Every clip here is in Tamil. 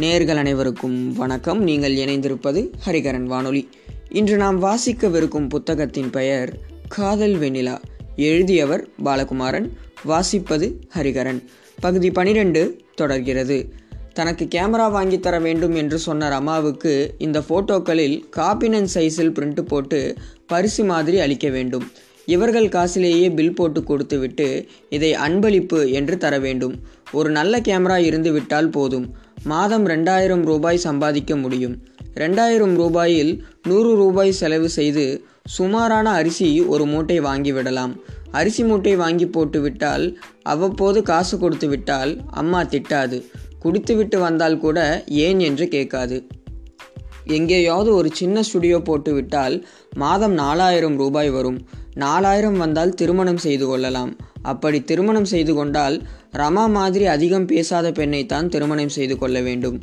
நேர்கள் அனைவருக்கும் வணக்கம். நீங்கள் இணைந்திருப்பது ஹரிகரன் வானொலி. இன்று நாம் வாசிக்கவிருக்கும் புத்தகத்தின் பெயர் காதல் வெண்ணிலா. எழுதியவர் பாலகுமாரன் வாசிப்பது ஹரிகரன். பகுதி பனிரெண்டு தொடர்கிறது. தனக்கு கேமரா வாங்கி தர வேண்டும் என்று சொன்ன ரமாவுக்கு இந்த போட்டோக்களில் காப்பினன் சைஸில் பிரிண்ட் போட்டு பரிசு மாதிரி அளிக்க வேண்டும். இவர்கள் காசிலேயே பில் போட்டு கொடுத்துவிட்டு இதை அன்பளிப்பு என்று தர வேண்டும். ஒரு நல்ல கேமரா இருந்து விட்டால் போதும். மாதம் ரெண்டாயிரம் ரூபாய் சம்பாதிக்க முடியும். ரெண்டாயிரம் ரூபாயில் நூறு ரூபாய் செலவு செய்து சுமாரான அரிசி ஒரு மூட்டை வாங்கிவிடலாம் அரிசி மூட்டை வாங்கி போட்டு விட்டால் அவ்வப்போது காசு கொடுத்து விட்டால் அம்மா திட்டாது. குடித்துவிட்டு வந்தால் கூட ஏன் என்று கேட்காது. எங்கேயாவது ஒரு சின்ன ஸ்டுடியோ போட்டு விட்டால் மாதம் நாலாயிரம் ரூபாய் வரும். நாலாயிரம் வந்தால் திருமணம் செய்து கொள்ளலாம். அப்படி திருமணம் செய்து கொண்டால் ரமா மாதிரி அதிகம் பேசாத பெண்ணைத்தான் திருமணம் செய்து கொள்ள வேண்டும்.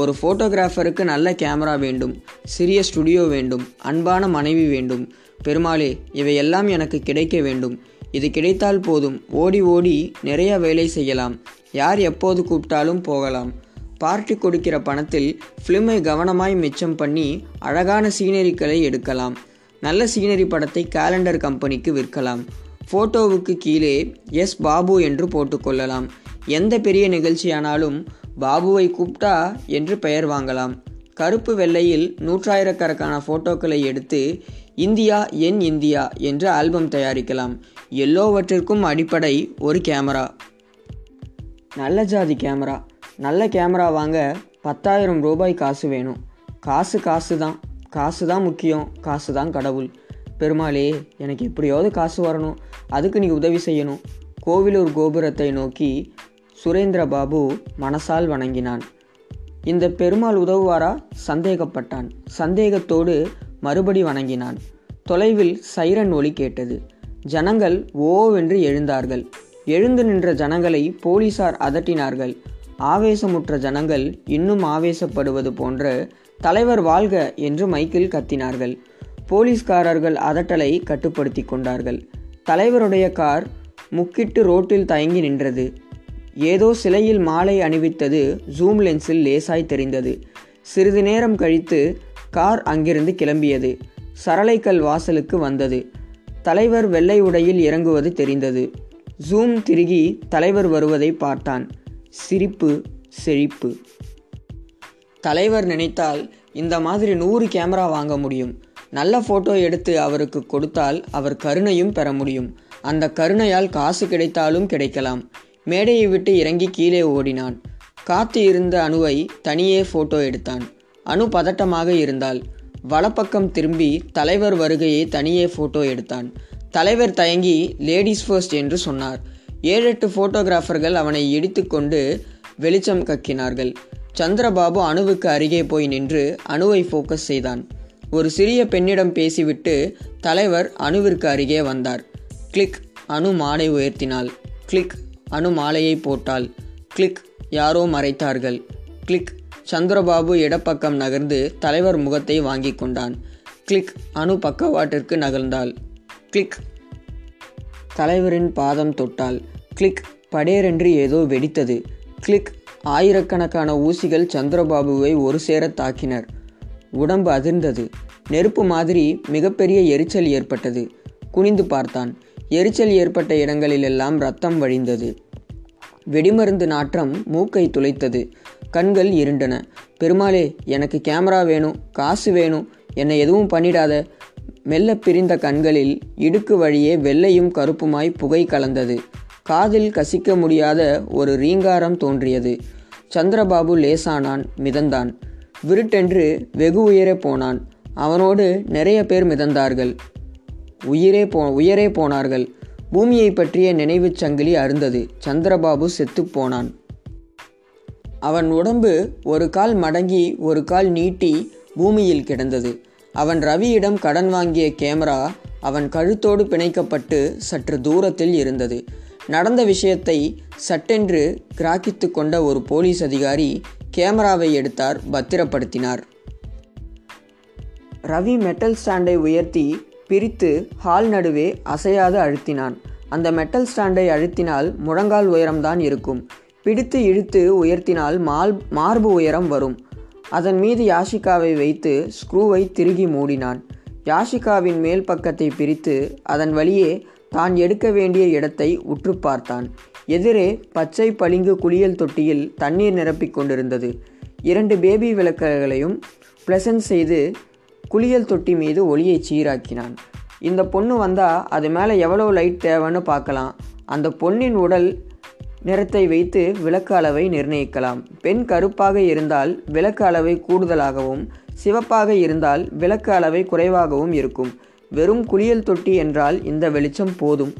ஒரு ஃபோட்டோகிராஃபருக்கு நல்ல கேமரா வேண்டும் சிறிய ஸ்டுடியோ வேண்டும் அன்பான மனைவி வேண்டும். பெருமாளே இவையெல்லாம் எனக்கு கிடைக்க வேண்டும். இது கிடைத்தால் போதும் ஓடி ஓடி நிறைய வேலை செய்யலாம். யார் எப்போது கூப்பிட்டாலும் போகலாம். பார்ட்டி கொடுக்கிற பணத்தில் ஃபிலிமை கவனமாய் மிச்சம் பண்ணி அழகான சீனரிக்களை எடுக்கலாம். நல்ல சீனரி படத்தை கேலண்டர் கம்பெனிக்கு விற்கலாம். ஃபோட்டோவுக்கு கீழே எஸ் பாபு என்று போட்டுக்கொள்ளலாம். எந்த பெரிய நிகழ்ச்சியானாலும் பாபுவை கூப்பிட்டா என்று பெயர் வாங்கலாம். கருப்பு வெள்ளையில் நூற்றாயிரக்கணக்கான ஃபோட்டோக்களை எடுத்து இந்தியா என் இந்தியா என்று ஆல்பம் தயாரிக்கலாம். எல்லோவற்றிற்கும் அடிப்படை ஒரு கேமரா. நல்ல ஜாதி கேமரா. நல்ல கேமரா வாங்க பத்தாயிரம் ரூபாய் காசு வேணும். காசு காசு தான் காசு தான் முக்கியம். காசு தான் கடவுள். பெருமாளே எனக்கு எப்படியாவது காசு வரணும். அதுக்கு நீ உதவி செய்யணும். கோவிலூர் கோபுரத்தை நோக்கி சுரேந்திர பாபு மனசால் வணங்கினான். இந்த பெருமாள் உதவுவாரா? சந்தேகப்பட்டான். சந்தேகத்தோடு மறுபடி வணங்கினான். தொலைவில் சைரன் ஒலி கேட்டது. ஜனங்கள் ஓவென்று எழுந்தார்கள். எழுந்து நின்ற ஜனங்களை போலீசார் அதட்டினார்கள். ஆவேசமுற்ற ஜனங்கள் இன்னும் ஆவேசப்படுவது போன்ற தலைவர் வாழ்க என்று மைக்கில் கத்தினார்கள். போலீஸ்காரர்கள் அதட்டலை கட்டுப்படுத்தி கொண்டார்கள். தலைவருடைய கார் முக்கிட்டு ரோட்டில் தயங்கி நின்றது. ஏதோ சிலையில் மாலை அணிவித்தது ஜூம் லென்ஸில் லேசாய் தெரிந்தது. சிறிது நேரம் கழித்து கார் அங்கிருந்து கிளம்பியது. சரளைக்கல் வாசலுக்கு வந்தது. தலைவர் வெள்ளை உடையில் இறங்குவது தெரிந்தது. ஜூம் திருகி தலைவர் வருவதை பார்த்தான். சிரிப்பு செழிப்பு. தலைவர் நினைத்தால் இந்த மாதிரி நூறு கேமரா வாங்க முடியும். நல்ல ஃபோட்டோ எடுத்து அவருக்கு கொடுத்தால் அவர் கருணையும் பெற முடியும். அந்த கருணையால் காசு கிடைத்தாலும் கிடைக்கலாம். மேடையை விட்டு இறங்கி கீழே ஓடினான். காத்து இருந்த அணுவை தனியே ஃபோட்டோ எடுத்தான். அணு பதட்டமாக இருந்தால் வலப்பக்கம் திரும்பி தலைவர் வருகையை தனியே ஃபோட்டோ எடுத்தான். தலைவர் தயங்கி லேடிஸ் ஃபர்ஸ்ட் என்று சொன்னார். ஏழெட்டு ஃபோட்டோகிராஃபர்கள் அவனை இடித்துக்கொண்டு வெளிச்சம் கக்கினார்கள். சந்திரபாபு அணுவுக்கு அருகே போய் நின்று அணுவை ஃபோக்கஸ் செய்தான். ஒரு சிறிய பெண்ணிடம் பேசிவிட்டு தலைவர் அணுவிற்கு அருகே வந்தார். கிளிக் அணு மாலை உயர்த்தினாள். கிளிக் அணு மாலையை போட்டாள். கிளிக் யாரோ மறைத்தார்கள். கிளிக் சந்திரபாபு இடப்பக்கம் நகர்ந்து தலைவர் முகத்தை வாங்கி கொண்டான். கிளிக் அணு பக்கவாட்டிற்கு நகர்ந்தாள். கிளிக் தலைவரின் பாதம் தொட்டால் கிளிக் படேரென்று ஏதோ வெடித்தது. கிளிக் ஆயிரக்கணக்கான ஊசிகள் சந்திரபாபுவை ஒரு சேர தாக்கினர். உடம்பு அதிர்ந்தது. நெருப்பு மாதிரி மிகப்பெரிய எரிச்சல் ஏற்பட்டது. குனிந்து பார்த்தான். எரிச்சல் ஏற்பட்ட இடங்களிலெல்லாம் ரத்தம் வழிந்தது. வெடிமருந்து நாற்றம் மூக்கை துளைத்தது. கண்கள் இருண்டன. பெருமாளே எனக்கு கேமரா வேணும் காசு வேணும். என்னை எதுவும் பண்ணிடாத. மெல்ல பிரிந்த கண்களில் இடுக்கு வழியே வெள்ளையும் கருப்புமாய் புகை கலந்தது. காதில் கசிக்க முடியாத ஒரு ரீங்காரம் தோன்றியது. சந்திரபாபு லேசானான் மிதந்தான். விருட்டென்று வெகு உயரே போனான். அவனோடு நிறைய பேர் மிதந்தார்கள். உயிரே போ உயரே போனார்கள். பூமியை பற்றிய நினைவுச் சங்கிலி அருந்தது. சந்திரபாபு செத்துப்போனான் அவன் உடம்பு ஒரு கால் மடங்கி ஒரு கால் நீட்டி பூமியில் கிடந்தது. அவன் ரவியிடம் கடன் வாங்கிய கேமரா அவன் கழுத்தோடு பிணைக்கப்பட்டு சற்று தூரத்தில் இருந்தது. நடந்த விஷயத்தை சட்டென்று கிராக்கித்து கொண்ட ஒரு போலீஸ் அதிகாரி கேமராவை எடுத்தார் பத்திரப்படுத்தினார். ரவி மெட்டல் ஸ்டாண்டை உயர்த்தி பிரித்து ஹால் நடுவே அசையாது அழுத்தினான். அந்த மெட்டல் ஸ்டாண்டை அழுத்தினால் முழங்கால் உயரம்தான் இருக்கும். பிடித்து இழுத்து உயர்த்தினால் மால் மார்பு உயரம் வரும். அதன் மீது யாஷிகாவை வைத்து ஸ்க்ரூவை திருகி மூடினான். யாஷிகாவின் மேல் பக்கத்தை பிரித்து அதன் வழியே தான் எடுக்க வேண்டிய இடத்தை உற்று பார்த்தான். எதிரே பச்சை பளிங்கு குளியல் தொட்டியில் தண்ணீர் நிரப்பிக் கொண்டிருந்தது. இரண்டு பேபி விளக்குகளையும் ப்ளசன்ட் செய்து குளியல் தொட்டி மீது ஒளியை சீராக்கினான். இந்த பொண்ணு வந்தால் அது மேலே எவ்வளோ லைட் தேவைன்னு பார்க்கலாம். அந்த பொண்ணின் உடல் நிறத்தை வைத்து விளக்கு அளவை நிர்ணயிக்கலாம். பெண் கருப்பாக இருந்தால் விளக்கு அளவை கூடுதலாகவும் சிவப்பாக இருந்தால் விளக்கு அளவை குறைவாகவும் இருக்கும். வெறும் குளியல் தொட்டி என்றால் இந்த வெளிச்சம் போதும்.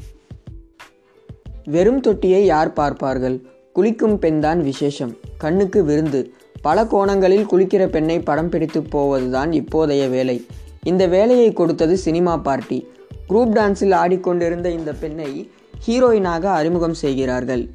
வெறும் தொட்டியை யார் பார்ப்பார்கள்? குளிக்கும் பெண்தான் விசேஷம். கண்ணுக்கு விருந்து. பல கோணங்களில் குளிக்கிற பெண்ணை படம் பிடித்து போவதுதான் இப்போதைய வேலை. இந்த வேலையை கொடுத்தது சினிமா பார்ட்டி. குரூப் டான்ஸில் ஆடிக்கொண்டிருந்த இந்த பெண்ணை ஹீரோயினாக அறிமுகம் செய்கிறார்கள்.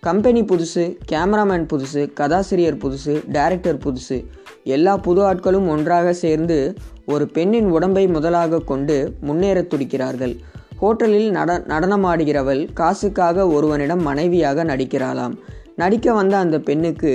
கம்பெனி புதுசு கேமராமேன் புதுசு கதாசிரியர் புதுசு டைரக்டர் புதுசு. எல்லா புது ஆட்களும் ஒன்றாக சேர்ந்து ஒரு பெண்ணின் உடம்பை முதலாக கொண்டு முன்னேற துடிக்கிறார்கள். ஹோட்டலில் நட நடனமாடுகிறவள் காசுக்காக ஒருவனிடம் மனைவியாக நடிக்கிறாளாம். நடிக்க வந்த அந்த பெண்ணுக்கு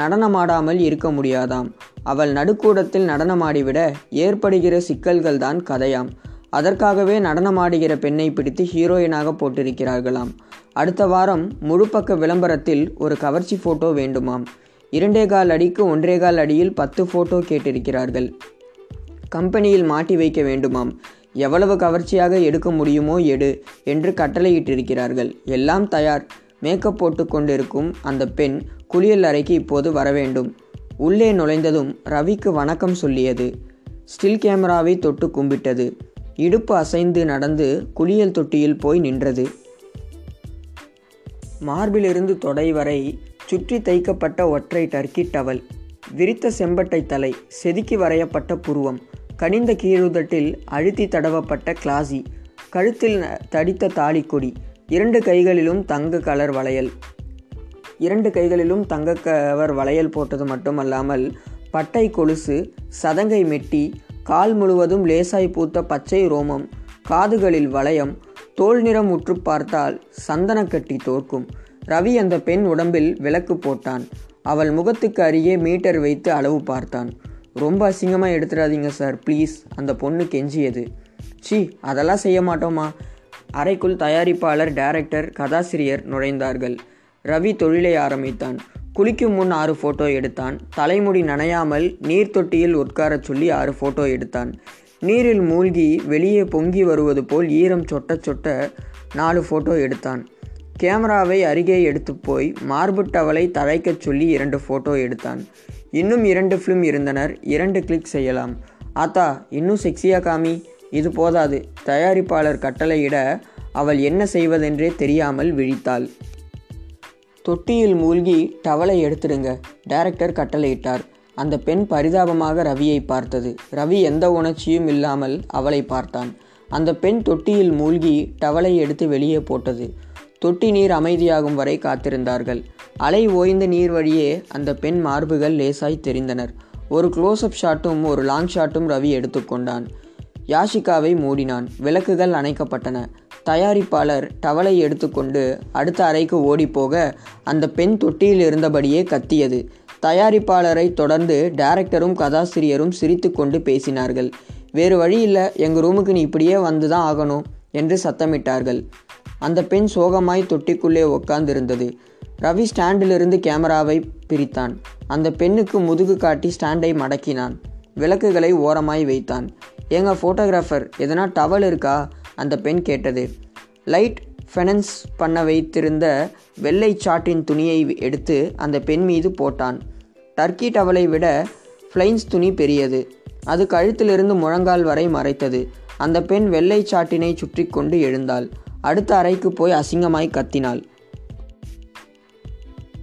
நடனமாடாமல் இருக்க முடியாதாம். அவள் நடுக்கூடத்தில் நடனமாடிவிட ஏற்படுகிற சிக்கல்கள் தான் கதையாம். அதற்காகவே நடனமாடுகிற பெண்ணை பிடித்து ஹீரோயினாக போட்டிருக்கிறார்களாம். அடுத்த வாரம் முழுப்பக்க விளம்பரத்தில் ஒரு கவர்ச்சி ஃபோட்டோ வேண்டுமாம். இரண்டே கால் அடிக்கு ஒன்றே கால் அடியில் பத்து ஃபோட்டோ கேட்டிருக்கிறார்கள். கம்பெனியில் மாட்டி வைக்க வேண்டுமாம். எவ்வளவு கவர்ச்சியாக எடுக்க முடியுமோ எடு என்று கட்டளையிட்டிருக்கிறார்கள். எல்லாம் தயார். மேக்கப் போட்டு கொண்டிருக்கும் அந்த பெண் குளியல் அறைக்கு இப்போது வர வேண்டும். உள்ளே நுழைந்ததும் ரவிக்கு வணக்கம் சொல்லியது. ஸ்டில் கேமராவை தொட்டு கும்பிட்டது. இடுப்பு அசைந்து நடந்து குளியல் தொட்டியில் போய் நின்றது. மார்பிலிருந்து தொடை வரை சுற்றி தைக்கப்பட்ட ஒற்றை டர்க்கி டவல் விரித்த செம்பட்டை தலை செதுக்கி வரையப்பட்ட புருவம் கனிந்த கீழுதட்டில் அழுத்தி தடவப்பட்ட கிளாசி கழுத்தில் தடித்த தாலிக்கொடி இரண்டு கைகளிலும் தங்க கலர் வளையல். இரண்டு கைகளிலும் தங்க கவர் வளையல் போட்டது மட்டுமல்லாமல் பட்டை கொலுசு சதங்கை மெட்டி கால் முழுவதும் லேசாய் பூத்த பச்சை ரோமம் காதுகளில் வளையம் தோல் நிறம் உற்று பார்த்தால் சந்தனக்கட்டி தோற்கும். ரவி அந்த பெண் உடம்பில் விளக்கு போட்டான். அவள் முகத்துக்கு அருகே மீட்டர் வைத்து அளவு பார்த்தான். ரொம்ப அசிங்கமாக எடுத்துடாதீங்க சார் ப்ளீஸ். அந்த பொண்ணு கெஞ்சியது. சி அதெல்லாம் செய்ய மாட்டோமா அறைக்குள் தயாரிப்பாளர் டைரக்டர் கதாசிரியர் நுழைந்தார்கள். ரவி தொழிலை ஆரம்பித்தான். குளிக்கும் முன் ஆறு ஃபோட்டோ எடுத்தான். தலைமுடி நனையாமல் நீர் தொட்டியில் உட்காரச் சொல்லி ஆறு ஃபோட்டோ எடுத்தான். நீரில் மூழ்கி வெளியே பொங்கி வருவது போல் ஈரம் சொட்ட சொட்ட நாலு ஃபோட்டோ எடுத்தான். கேமராவை அருகே எடுத்து போய் மார்பு டவலை தழைக்கச் சொல்லி இரண்டு ஃபோட்டோ எடுத்தான். இன்னும் இரண்டு ஃபிலிம் இருந்தனர். இரண்டு கிளிக் செய்யலாம். ஆத்தா இன்னும் செக்ஸியா காமி? இது போதாது. தயாரிப்பாளர் கட்டளையிட அவள் என்ன செய்வதென்றே தெரியாமல் விழித்தாள். தொட்டியில் மூழ்கி டவலை எடுத்துடுங்க டைரக்டர் கட்டளையிட்டார். அந்த பெண் பரிதாபமாக ரவியை பார்த்தது. ரவி எந்த உணர்ச்சியும் இல்லாமல் அவளை பார்த்தான். அந்த பெண் தொட்டியில் மூழ்கி டவலை எடுத்து வெளியே போட்டது. தொட்டி நீர் அமைதியாகும் வரை காத்திருந்தார்கள். அலை ஓய்ந்த நீர் வழியே அந்த பெண் மார்புகள் லேசாய் தெரிந்தனர். ஒரு க்ளோஸ்அப் ஷாட்டும் ஒரு லாங் ஷாட்டும் ரவி எடுத்துக்கொண்டான். யாஷிகாவை மூடினான். விளக்குகள் அணைக்கப்பட்டன. தயாரிப்பாளர் டவலை எடுத்துக்கொண்டு அடுத்த அறைக்கு ஓடிப்போக அந்த பெண் தொட்டியில் இருந்தபடியே கத்தியது. தயாரிப்பாளரை தொடர்ந்து டைரக்டரும் கதாசிரியரும் சிரித்து கொண்டு பேசினார்கள். வேறு வழி இல்லை எங்கள் ரூமுக்கு நீ இப்படியே வந்து தான் ஆகணும் என்று சத்தமிட்டார்கள். அந்த பெண் சோகமாய் தொட்டிக்குள்ளே உட்கார்ந்திருந்தது ரவி ஸ்டாண்டிலிருந்து கேமராவை பிரித்தான். அந்த பெண்ணுக்கு முதுகு காட்டி ஸ்டாண்டை மடக்கினான். விளக்குகளை ஓரமாய் வைத்தான். ஏங்க ஃபோட்டோகிராஃபர் எதனா டவல் இருக்கா? அந்த பெண் கேட்டது. லைட் ஃபெனன்ஸ் பண்ண வைத்திருந்த வெள்ளை சாட்டின் துணியை எடுத்து அந்த பெண் மீது போட்டான். டர்க்கி டவலை விட ஃப்ளைன்ஸ் துணி பெரியது. அது கழுத்திலிருந்து முழங்கால் வரை மறைத்தது. அந்த பெண் வெள்ளை சாட்டினை சுற்றி கொண்டு எழுந்தாள். அடுத்த அறைக்கு போய் அசிங்கமாய் கத்தினாள்.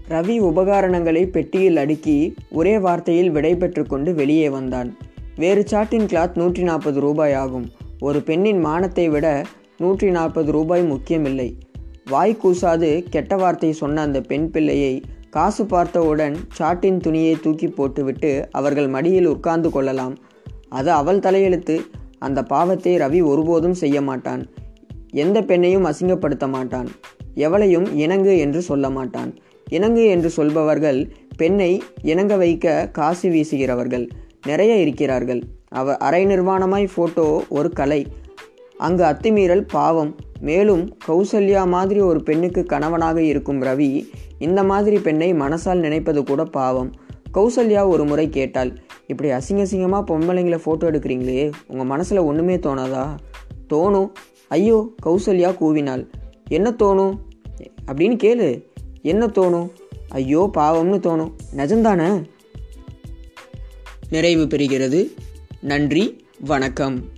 ரவி உபகரணங்களை பெட்டியில் அடுக்கி ஒரே வார்த்தையில் விடை கொண்டு வெளியே வந்தான். வேறு சாட்டின் கிளாத் நூற்றி நாற்பது ரூபாய் ஆகும் ஒரு பெண்ணின் மானத்தை விட நூற்றி நாற்பது ரூபாய் முக்கியமில்லை. வாய் கூசாது கெட்ட வார்த்தை சொன்ன அந்த பெண் பிள்ளையை காசு பார்த்தவுடன் சாட்டின் துணியை தூக்கி போட்டுவிட்டு அவர்கள் மடியில் உட்கார்ந்து கொள்ளலாம். அது அவள் தலையெழுத்து. அந்த பாவத்தை ரவி ஒருபோதும் செய்ய மாட்டான். எந்த பெண்ணையும் அசிங்கப்படுத்த மாட்டான். எவளையும் இணங்கு என்று சொல்ல மாட்டான். இணங்கு என்று சொல்பவர்கள் பெண்ணை இணங்க வைக்க காசு வீசுகிறவர்கள். நிறைய இருக்கிறார்கள். அவ அரை நிர்வாணமாய் ஃபோட்டோ ஒரு கலை. அங்கு அத்துமீறல் பாவம். மேலும் கௌசல்யா மாதிரி ஒரு பெண்ணுக்கு கணவனாக இருக்கும் ரவி இந்த மாதிரி பெண்ணை மனசால் நினைப்பது கூட பாவம். கௌசல்யா ஒரு முறை கேட்டாள் இப்படி அசிங்க அசிங்கமாக பொம்பளைங்களை ஃபோட்டோ எடுக்கிறீங்களே உங்கள் மனசில் ஒன்றுமே தோணாதா? தோணும் ஐயோ கௌசல்யா கூவினாள் என்ன தோணும் அப்படின்னு கேளு. என்ன தோணும் ஐயோ பாவம்னு தோணும் நிஜம்தானே? நிறைவு பெறுகிறது. நன்றி வணக்கம்.